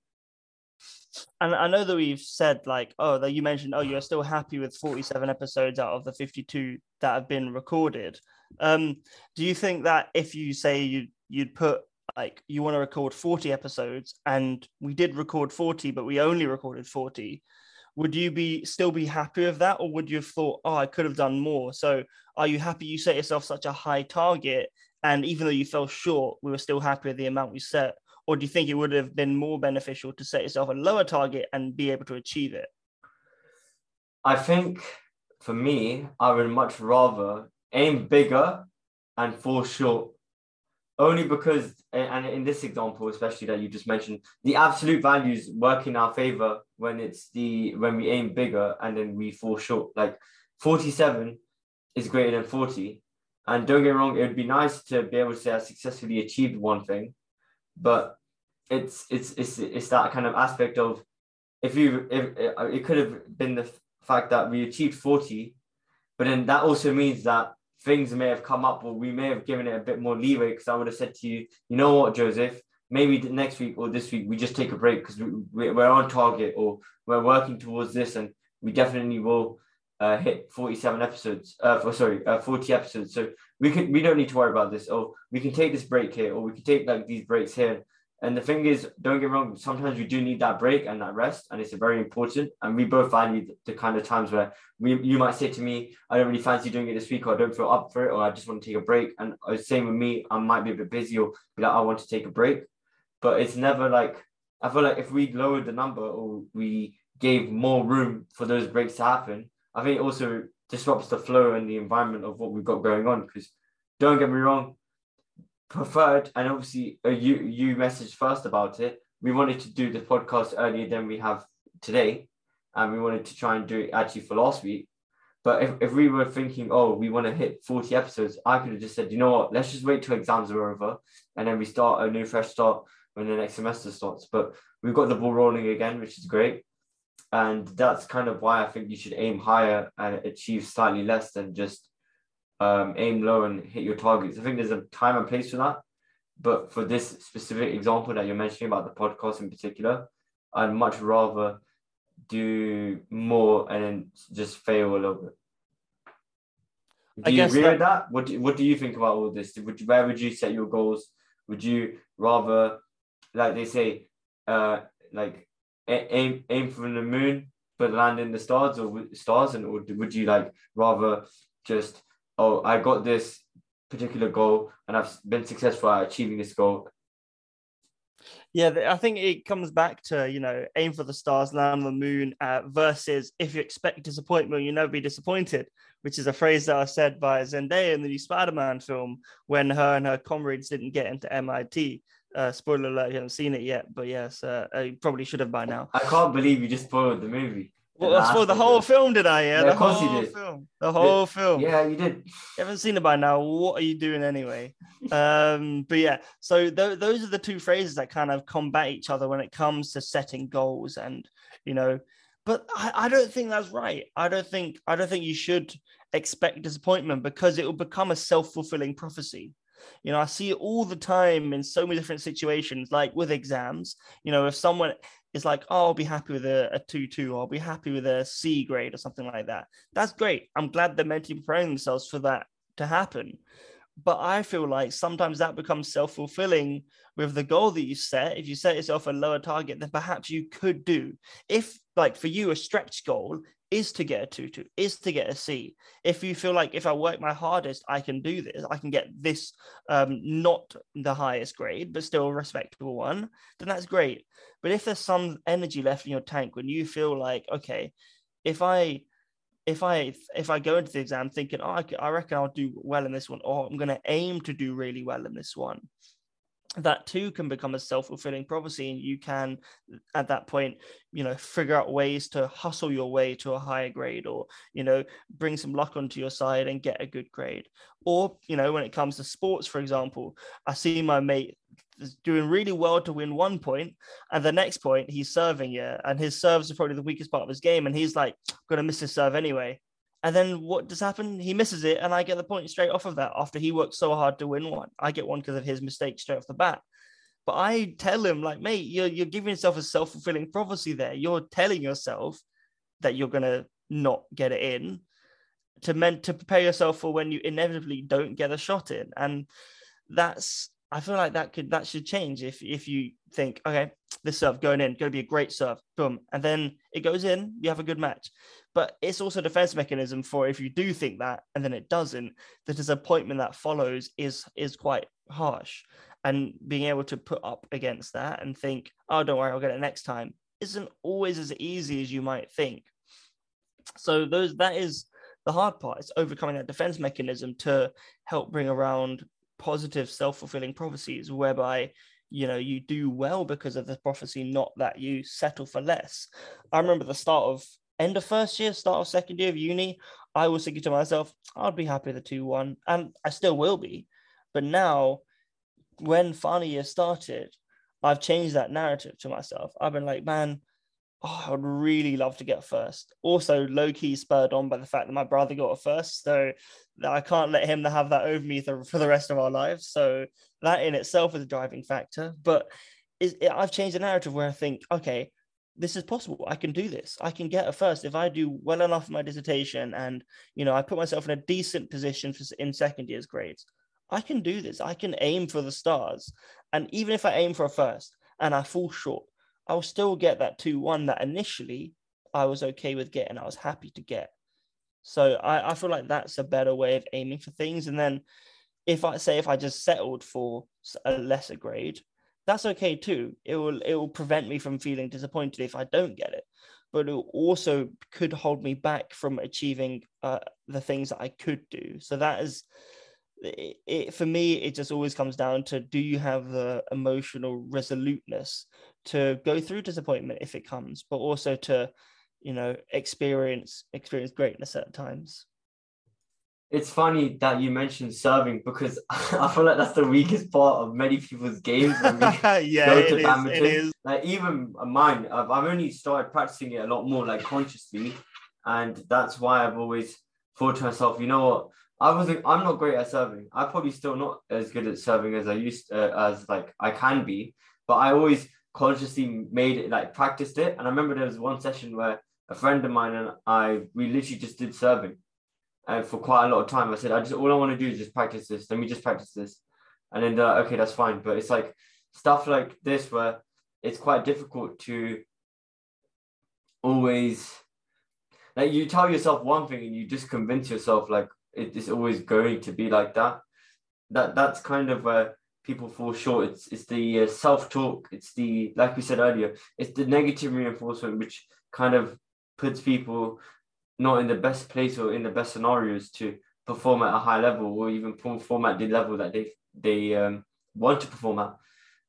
and I know that we've said like, oh, that you mentioned, oh, you're still happy with 47 episodes out of the 52 that have been recorded. Um, do you think that if you say you you'd put like you want to record 40 episodes and we did record 40, but we only recorded 40, would you be still be happy with that, or would you have thought, oh, I could have done more? So are you happy you set yourself such a high target? And even though you fell short, we were still happy with the amount we set or do you think it would have been more beneficial to set yourself a lower target and be able to achieve it? I think for me, I would much rather aim bigger and fall short. Only because, and in this example, especially that you just mentioned, the absolute values work in our favor when it's the when we aim bigger and then we fall short. Like 47 is greater than 40. And don't get wrong, it would be nice to be able to say I successfully achieved one thing but it's it's it's it's that kind of aspect of if you if it could have been the fact that we achieved 40 but then that also means that things may have come up or we may have given it a bit more leeway because i would have said to you you know what joseph? Maybe next week or this week we just take a break because we, we're on target or we're working towards this and we definitely will uh, hit 47 episodes uh for, sorry uh, 40 episodes. So we can we don't need to worry about this. Or we can take this break here or we can take like these breaks here and the thing is don't get wrong sometimes we do need that break and that rest and it's very important. And we both value the, the kind of times where we you might say to me i don't really fancy doing it this week or i don't feel up for it or i just want to take a break. And uh, same with me i might be a bit busy or be like i want to take a break. But it's never like i feel like if we lowered the number or we gave more room for those breaks to happen I think it also disrupts the flow and the environment of what we've got going on. Because don't get me wrong, preferred and obviously uh, you you messaged first about it. We wanted to do the podcast earlier than we have today, and we wanted to try and do it actually for last week. But if, if we were thinking, oh, we want to hit 40 episodes, I could have just said, you know what, let's just wait till exams are over and then we start a new fresh start when the next semester starts. But we've got the ball rolling again, which is great and that's kind of why I think you should aim higher and achieve slightly less than just um, aim low and hit your targets. I think there's a time and place for that, but for this specific example that you're mentioning about the podcast in particular, I'd much rather do more and then just fail a little bit. Do I you agree that... with that? What do, what do you think about all this? Would you, where would you set your goals? Would you rather, like they say, uh, like aim aim for the moon but land in the stars or stars and or would you like rather just oh i got this particular goal and i've been successful at achieving this goal yeah i think it comes back to you know aim for the stars land on the moon uh, versus if you expect disappointment you'll never be disappointed which is a phrase that I said by zendaya in the new spider-man film when her and her comrades didn't get into mit uh, spoiler alert, you haven't seen it yet, but yes, uh, I probably should have by now. I can't believe you just spoiled the movie. Well, I spoiled the whole film, did I? Yeah, yeah the whole film. The whole yeah. film. Yeah, you did. You haven't seen it by now. What are you doing anyway? um, but yeah, so th- those are the two phrases that kind of combat each other when it comes to setting goals, and you know, but I, I don't think that's right. I don't think I don't think you should expect disappointment because it will become a self fulfilling prophecy You know, I see it all the time in so many different situations, like with exams. You know, if someone is like, oh, I'll be happy with a, a 2 2, I'll be happy with a C grade or something like that. That's great. I'm glad they're mentally preparing themselves for that to happen. But I feel like sometimes that becomes self fulfilling with the goal that you set. If you set yourself a lower target, then perhaps you could do. If, like, for you, a stretch goal is to get a 2 2, is to get a C. If you feel like if I work my hardest, I can do this, I can get this, um, not the highest grade, but still a respectable one, then that's great. But if there's some energy left in your tank when you feel like, okay, if I if I if I go into the exam thinking, oh, I, I reckon I'll do well in this one, or I'm going to aim to do really well in this one, that too can become a self-fulfilling prophecy and you can at that point you know figure out ways to hustle your way to a higher grade or you know bring some luck onto your side and get a good grade. Or you know when it comes to sports for example i see my mate doing really well to win one point and the next point he's serving yeah and his serves are probably the weakest part of his game and he's like gonna miss his serve anyway and then what does happen? He misses it, and I get the point straight off of that after he worked so hard to win one. I get one because of his mistake straight off the bat. But I tell him, like, mate, you're, you're giving yourself a self fulfilling prophecy there. You're telling yourself that you're going to not get it in to meant to prepare yourself for when you inevitably don't get a shot in. And that's, I feel like that could, that should change if, if you think, okay, this serve going in, going to be a great serve, boom. And then it goes in, you have a good match. But it's also a defense mechanism for if you do think that and then it doesn't the disappointment that follows is is quite harsh. And being able to put up against that and think oh don't worry i'll get it next time isn't always as easy as you might think. So those that is the hard part it's overcoming that defense mechanism to help bring around positive self-fulfilling prophecies whereby you know you do well because of the prophecy not that you settle for less i remember the start of end of first year, start of second year of uni, I was thinking to myself, I'd be happy with the 2 1, and I still will be. But now, when final year started, I've changed that narrative to myself. I've been like, man, oh, I would really love to get first. Also, low key spurred on by the fact that my brother got a first. So I can't let him have that over me for the rest of our lives. So that in itself is a driving factor. But it, I've changed the narrative where I think, okay, this is possible. I can do this. I can get a first if I do well enough in my dissertation and you know I put myself in a decent position for, in second year's grades. I can do this. I can aim for the stars. And even if I aim for a first and I fall short, I'll still get that 2 1 that initially I was okay with getting. I was happy to get. So I, I feel like that's a better way of aiming for things. And then if I say if I just settled for a lesser grade, that's okay too. It will it will prevent me from feeling disappointed if I don't get it, but it also could hold me back from achieving uh, the things that I could do. So that is it, it, for me. It just always comes down to do you have the emotional resoluteness to go through disappointment if it comes, but also to you know experience experience greatness at times it's funny that you mentioned serving because I feel like that's the weakest part of many people's games. When we yeah, go to. Is, like even mine, I've, I've only started practicing it a lot more like consciously, and that's why I've always thought to myself, you know what, I wasn't, I'm not great at serving. I'm probably still not as good at serving as I used uh, as like I can be, but I always consciously made it like practiced it. And I remember there was one session where a friend of mine and I we literally just did serving and for quite a lot of time. I said, I just all I want to do is just practice this. Let me just practice this, and then uh, okay, that's fine. But it's like stuff like this where it's quite difficult to always like you tell yourself one thing and you just convince yourself like it's always going to be like that. That that's kind of where people fall short. It's it's the uh, self talk. It's the like we said earlier. It's the negative reinforcement which kind of puts people not in the best place or in the best scenarios to perform at a high level or even perform at the level that they they um, want to perform at.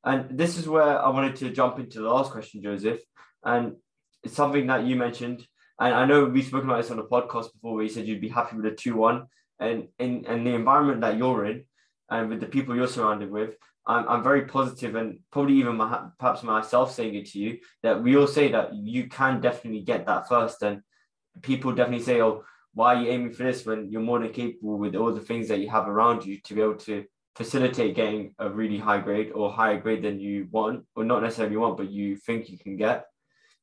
And this is where I wanted to jump into the last question, Joseph. And it's something that you mentioned. And I know we've spoken about this on a podcast before where you said you'd be happy with a 2 1. And in and the environment that you're in and with the people you're surrounded with, I'm, I'm very positive and probably even my, perhaps myself saying it to you that we all say that you can definitely get that first. And people definitely say, "Oh, why are you aiming for this when you're more than capable with all the things that you have around you to be able to facilitate getting a really high grade or higher grade than you want, or not necessarily want, but you think you can get.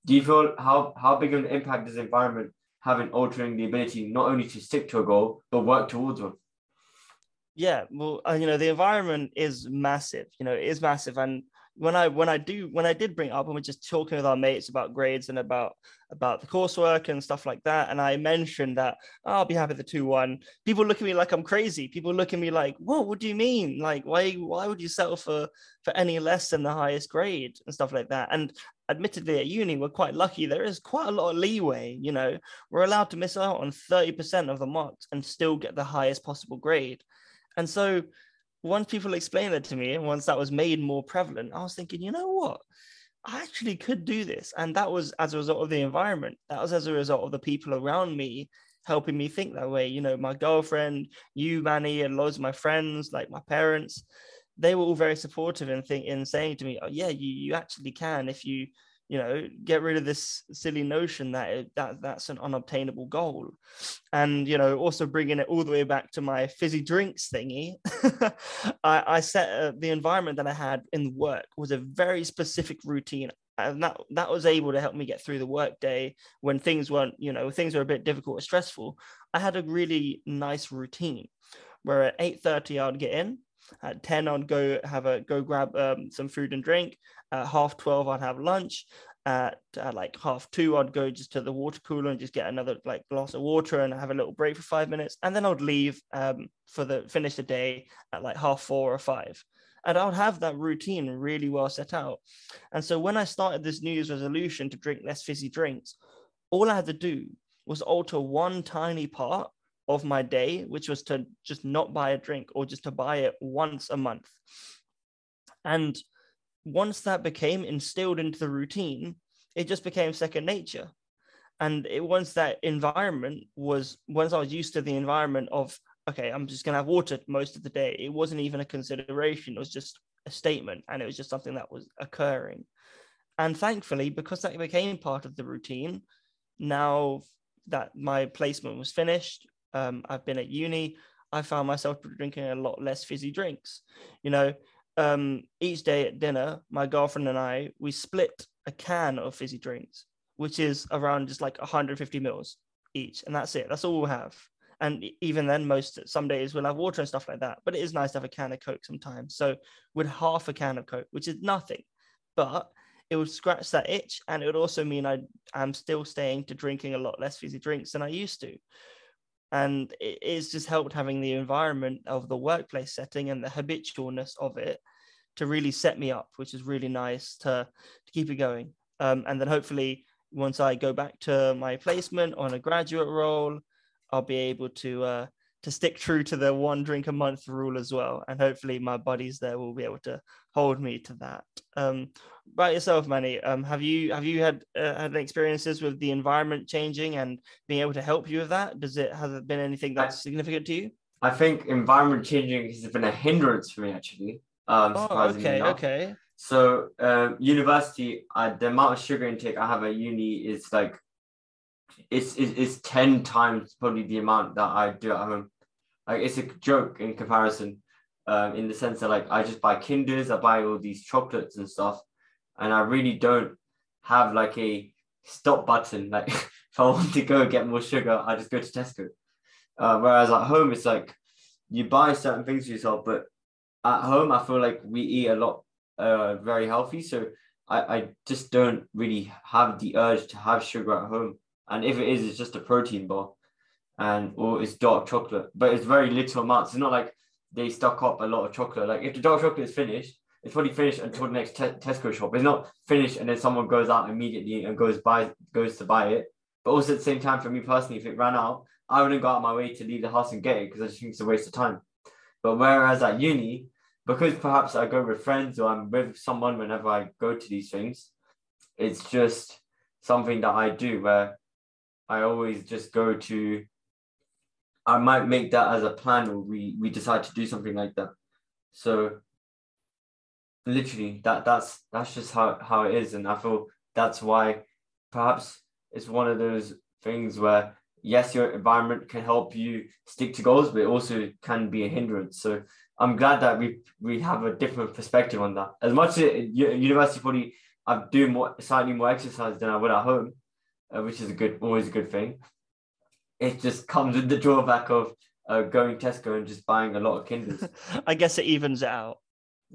Do you feel how how big of an impact does environment have in altering the ability not only to stick to a goal but work towards one? Yeah, well, uh, you know, the environment is massive. You know, it is massive, and when I when I do when I did bring up and we're just talking with our mates about grades and about about the coursework and stuff like that, and I mentioned that oh, I'll be happy with the two one. People look at me like I'm crazy. People look at me like, "Whoa, what do you mean? Like, why why would you settle for for any less than the highest grade and stuff like that?" And admittedly, at uni, we're quite lucky. There is quite a lot of leeway. You know, we're allowed to miss out on thirty percent of the marks and still get the highest possible grade. And so once people explained it to me and once that was made more prevalent, I was thinking, you know what? I actually could do this. And that was as a result of the environment. That was as a result of the people around me helping me think that way. You know, my girlfriend, you, Manny, and loads of my friends, like my parents, they were all very supportive in think in saying to me, Oh, yeah, you you actually can if you you know get rid of this silly notion that it, that that's an unobtainable goal. And you know also bringing it all the way back to my fizzy drinks thingy I, I set uh, the environment that i had in work was a very specific routine. And that that was able to help me get through the work day when things weren't you know things were a bit difficult or stressful. I had a really nice routine where at 8.30 i'd get in at 10, I'd go have a go grab um, some food and drink. At half 12, I'd have lunch. At, like half two, I'd go just to the water cooler and just get another like glass of water and have a little break for five minutes. And then I'd leave um, for the finish the day at like half four or five. And I would have that routine really well set out. And so when I started this New Year's resolution to drink less fizzy drinks, all I had to do was alter one tiny part of my day, which was to just not buy a drink or just to buy it once a month. And once that became instilled into the routine, it just became second nature. And it once that environment was once I was used to the environment of okay, I'm just gonna have water most of the day. It wasn't even a consideration, it was just a statement and it was just something that was occurring. And thankfully, because that became part of the routine, now that my placement was finished, um, I've been at uni, I found myself drinking a lot less fizzy drinks. You know, um, each day at dinner, my girlfriend and I, we split a can of fizzy drinks, which is around just like 150 mils each. And that's it. That's all we'll have. And even then, most some days we'll have water and stuff like that. But it is nice to have a can of Coke sometimes. So with half a can of Coke, which is nothing, but it would scratch that itch. And it would also mean I am still staying to drinking a lot less fizzy drinks than I used to and it's just helped having the environment of the workplace setting and the habitualness of it to really set me up which is really nice to, to keep it going. Um, and then hopefully once i go back to my placement on a graduate role i'll be able to uh, to stick true to the one drink a month rule as well. And hopefully my buddies there will be able to hold me to that. Um, by yourself, Manny, um, have you have you had uh, had experiences with the environment changing and being able to help you with that? Does it has it been anything that's I, significant to you? I think environment changing has been a hindrance for me actually. Um, oh, okay, enough. okay. So uh, university, uh, the amount of sugar intake I have at uni is like it's, it's, it's 10 times probably the amount that I do at home like it's a joke in comparison um, in the sense that like I just buy Kinders, I buy all these chocolates and stuff, and I really don't have like a stop button. Like if I want to go get more sugar, I just go to Tesco. Uh, whereas at home, it's like you buy certain things for yourself, but at home, I feel like we eat a lot uh, very healthy. So I, I just don't really have the urge to have sugar at home. And if it is, it's just a protein bar and or it's dark chocolate, but it's very little amounts. It's not like they stock up a lot of chocolate. Like if the dark chocolate is finished, it's probably finished until the next te- Tesco shop. It's not finished and then someone goes out immediately and goes buy goes to buy it. But also at the same time, for me personally, if it ran out, I wouldn't go out my way to leave the house and get it because I just think it's a waste of time. But whereas at uni, because perhaps I go with friends or I'm with someone whenever I go to these things, it's just something that I do where I always just go to I might make that as a plan or we we decide to do something like that. So literally that that's that's just how, how it is. And I feel that's why perhaps it's one of those things where yes, your environment can help you stick to goals, but it also can be a hindrance. So I'm glad that we we have a different perspective on that. As much as university probably I'm doing more slightly more exercise than I would at home, uh, which is a good always a good thing. It just comes with the drawback of uh, going Tesco and just buying a lot of Kinders. I guess it evens it out.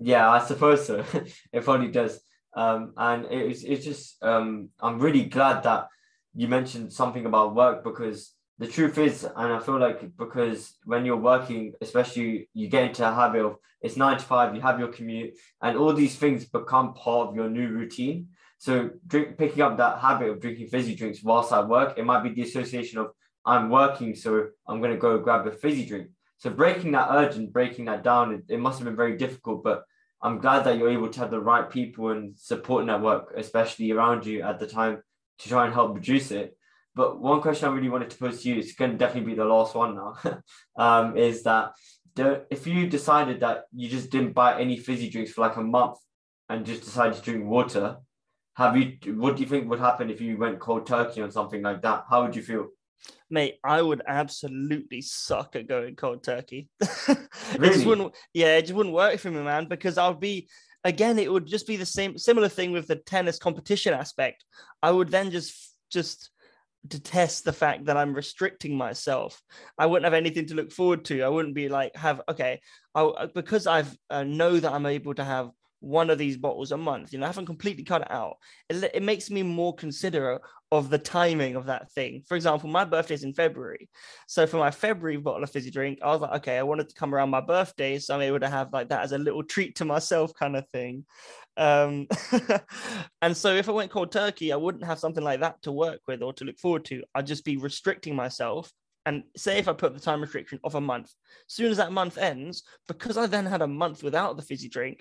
Yeah, I suppose so. it probably does. Um, and it's it's just um, I'm really glad that you mentioned something about work because the truth is, and I feel like because when you're working, especially you get into a habit of it's nine to five, you have your commute, and all these things become part of your new routine. So drink, picking up that habit of drinking fizzy drinks whilst at work, it might be the association of I'm working, so I'm going to go grab a fizzy drink. So breaking that urge and breaking that down, it, it must have been very difficult, but I'm glad that you're able to have the right people and support network, especially around you at the time to try and help reduce it. But one question I really wanted to pose to you, it's going to definitely be the last one now, um, is that if you decided that you just didn't buy any fizzy drinks for like a month and just decided to drink water, have you? What do you think would happen if you went cold turkey on something like that? How would you feel? Mate, I would absolutely suck at going cold turkey. really? it just wouldn't, yeah, it just wouldn't work for me, man, because I'll be again, it would just be the same similar thing with the tennis competition aspect. I would then just just detest the fact that I'm restricting myself. I wouldn't have anything to look forward to. I wouldn't be like have okay, I because I've uh, know that I'm able to have one of these bottles a month. You know, I haven't completely cut it out. It, it makes me more considerate of the timing of that thing. For example, my birthday is in February. So for my February bottle of fizzy drink, I was like, okay, I wanted to come around my birthday. So I'm able to have like that as a little treat to myself kind of thing. Um, and so if I went cold turkey, I wouldn't have something like that to work with or to look forward to. I'd just be restricting myself and say if I put the time restriction of a month, soon as that month ends, because I then had a month without the fizzy drink,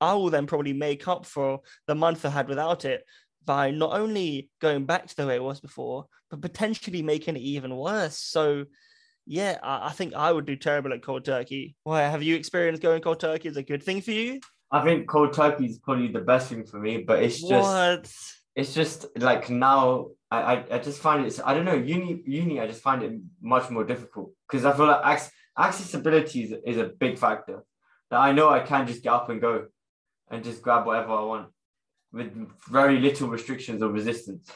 I will then probably make up for the month I had without it by not only going back to the way it was before, but potentially making it even worse. So, yeah, I, I think I would do terrible at cold turkey. Why have you experienced going cold turkey? Is a good thing for you? I think cold turkey is probably the best thing for me, but it's just what? it's just like now I, I, I just find it I don't know uni uni I just find it much more difficult because I feel like accessibility is, is a big factor. That I know I can't just get up and go, and just grab whatever I want with very little restrictions or resistance.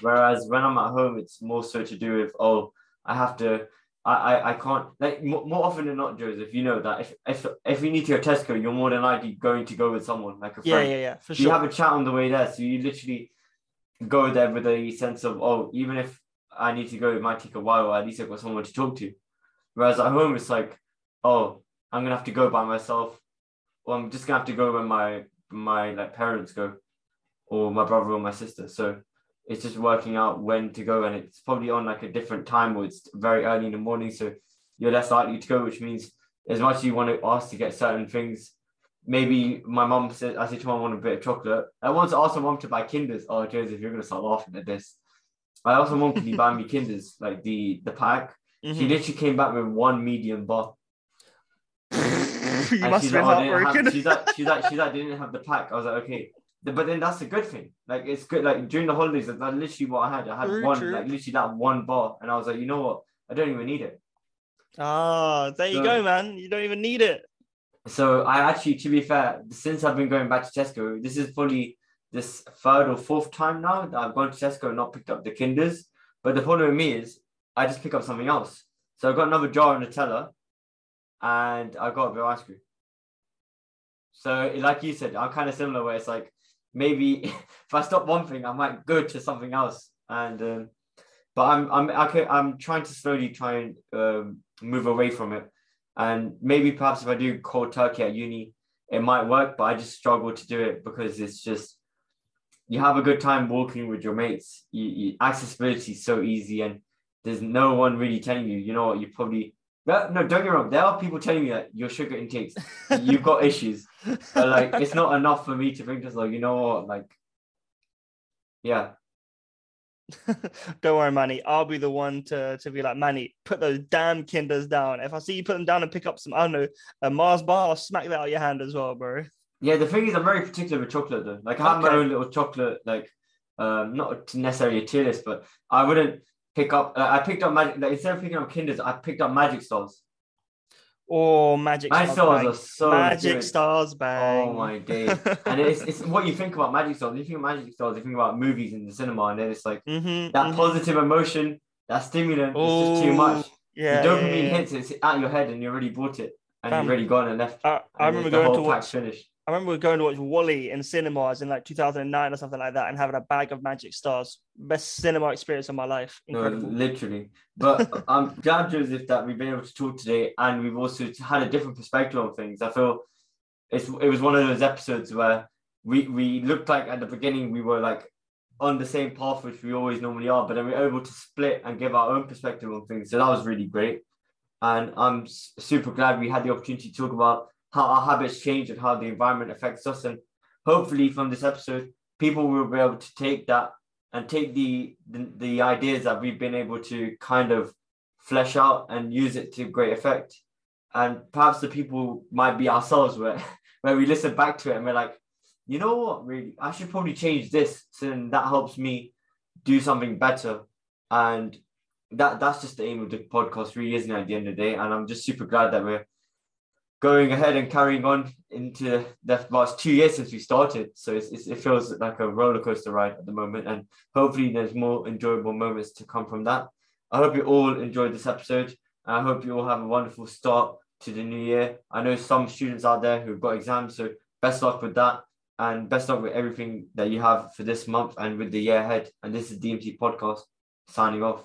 Whereas when I'm at home, it's more so to do with, oh, I have to, I, I, I can't, like more, often than not, Joseph, you know that if, if, if you need to go to Tesco, you're more than likely going to go with someone, like a friend. Yeah, yeah, yeah, for sure. You have a chat on the way there. So you literally go there with a sense of, oh, even if I need to go, it might take a while, at least I've got someone to talk to. Whereas at home, it's like, oh, I'm going to have to go by myself well, I'm just gonna have to go when my my like parents go, or my brother or my sister. So it's just working out when to go, and it's probably on like a different time, or it's very early in the morning, so you're less likely to go. Which means as much as you want to ask to get certain things, maybe my mom said, I said to mom, I want a bit of chocolate. I want to ask my mom to buy Kinders. Oh, Joseph, you're gonna start laughing at this. I also want to buy me Kinders, like the the pack. Mm-hmm. She literally came back with one medium bar. you must have been heartbroken. Have, she's like, she's like, she's like, didn't have the pack. I was like, okay. But then that's a good thing. Like it's good. Like during the holidays, that's literally what I had. I had true, one, true. like literally that one bar, and I was like, you know what? I don't even need it. Ah, there so, you go, man. You don't even need it. So I actually, to be fair, since I've been going back to Tesco, this is fully this third or fourth time now that I've gone to Tesco and not picked up the Kinders. But the problem with me is I just pick up something else. So I've got another jar of Nutella and I got a bit of ice cream. So, like you said, I'm kind of similar where it's like maybe if I stop one thing, I might go to something else. And um, but I'm I'm okay. I'm trying to slowly try and um, move away from it. And maybe perhaps if I do cold turkey at uni, it might work. But I just struggle to do it because it's just you have a good time walking with your mates. You, you, accessibility is so easy, and there's no one really telling you. You know what? You probably no, no, don't get wrong. There are people telling me that your sugar intakes, you've got issues. But like, it's not enough for me to think just like, you know what, like, yeah. don't worry, Manny. I'll be the one to, to be like, Manny, put those damn kinders down. If I see you put them down and pick up some, I don't know, a Mars bar, I'll smack that out of your hand as well, bro. Yeah, the thing is, I'm very particular with chocolate though. Like, I have okay. my own little chocolate, like, um, not necessarily a tier list, but I wouldn't pick up. Uh, I picked up magic. Like, instead of picking up Kinders, I picked up Magic Stars. Oh, Magic Magic Stars. Are so Magic good. Stars bang. Oh my days! and it's, it's what you think about Magic Stars. You think of Magic Stars, you think about movies in the cinema, and then it's like Mhm, that mhm. positive emotion, that stimulant. it's just too much. Oh, Yeah, the yeah, dopamine yeah. hits, it's out your head, and you already bought it, and you've already gone and left. I, I and remember the going whole to watch. finished. I remember going to watch WALL-E in cinemas in like 2009 or something like that, and having a bag of Magic Stars. Best cinema experience of my life. No, literally. But um, I'm glad, Joseph, that we've been able to talk today, and we've also had a different perspective on things. I feel it's it was one of those episodes where we we looked like at the beginning we were like on the same path which we always normally are, but then we're able to split and give our own perspective on things. So that was really great, and I'm super glad we had the opportunity to talk about how our habits change and how the environment affects us, and hopefully from this episode, people will be able to take that and take the, the the ideas that we've been able to kind of flesh out and use it to great effect. And perhaps the people might be ourselves where where we listen back to it and we're like, you know what, really, I should probably change this. So then that helps me do something better. And that that's just the aim of the podcast, really, isn't it, at the end of the day? And I'm just super glad that we're going ahead and carrying on into the last two years since we started. So it's, it's, it feels like a roller coaster ride at the moment. And hopefully there's more enjoyable moments to come from that. I hope you all enjoyed this episode. I hope you all have a wonderful start to the new year. I know some students out there who've got exams, so best luck with that. And best luck with everything that you have for this month and with the year ahead. And this is DMC Podcast signing off.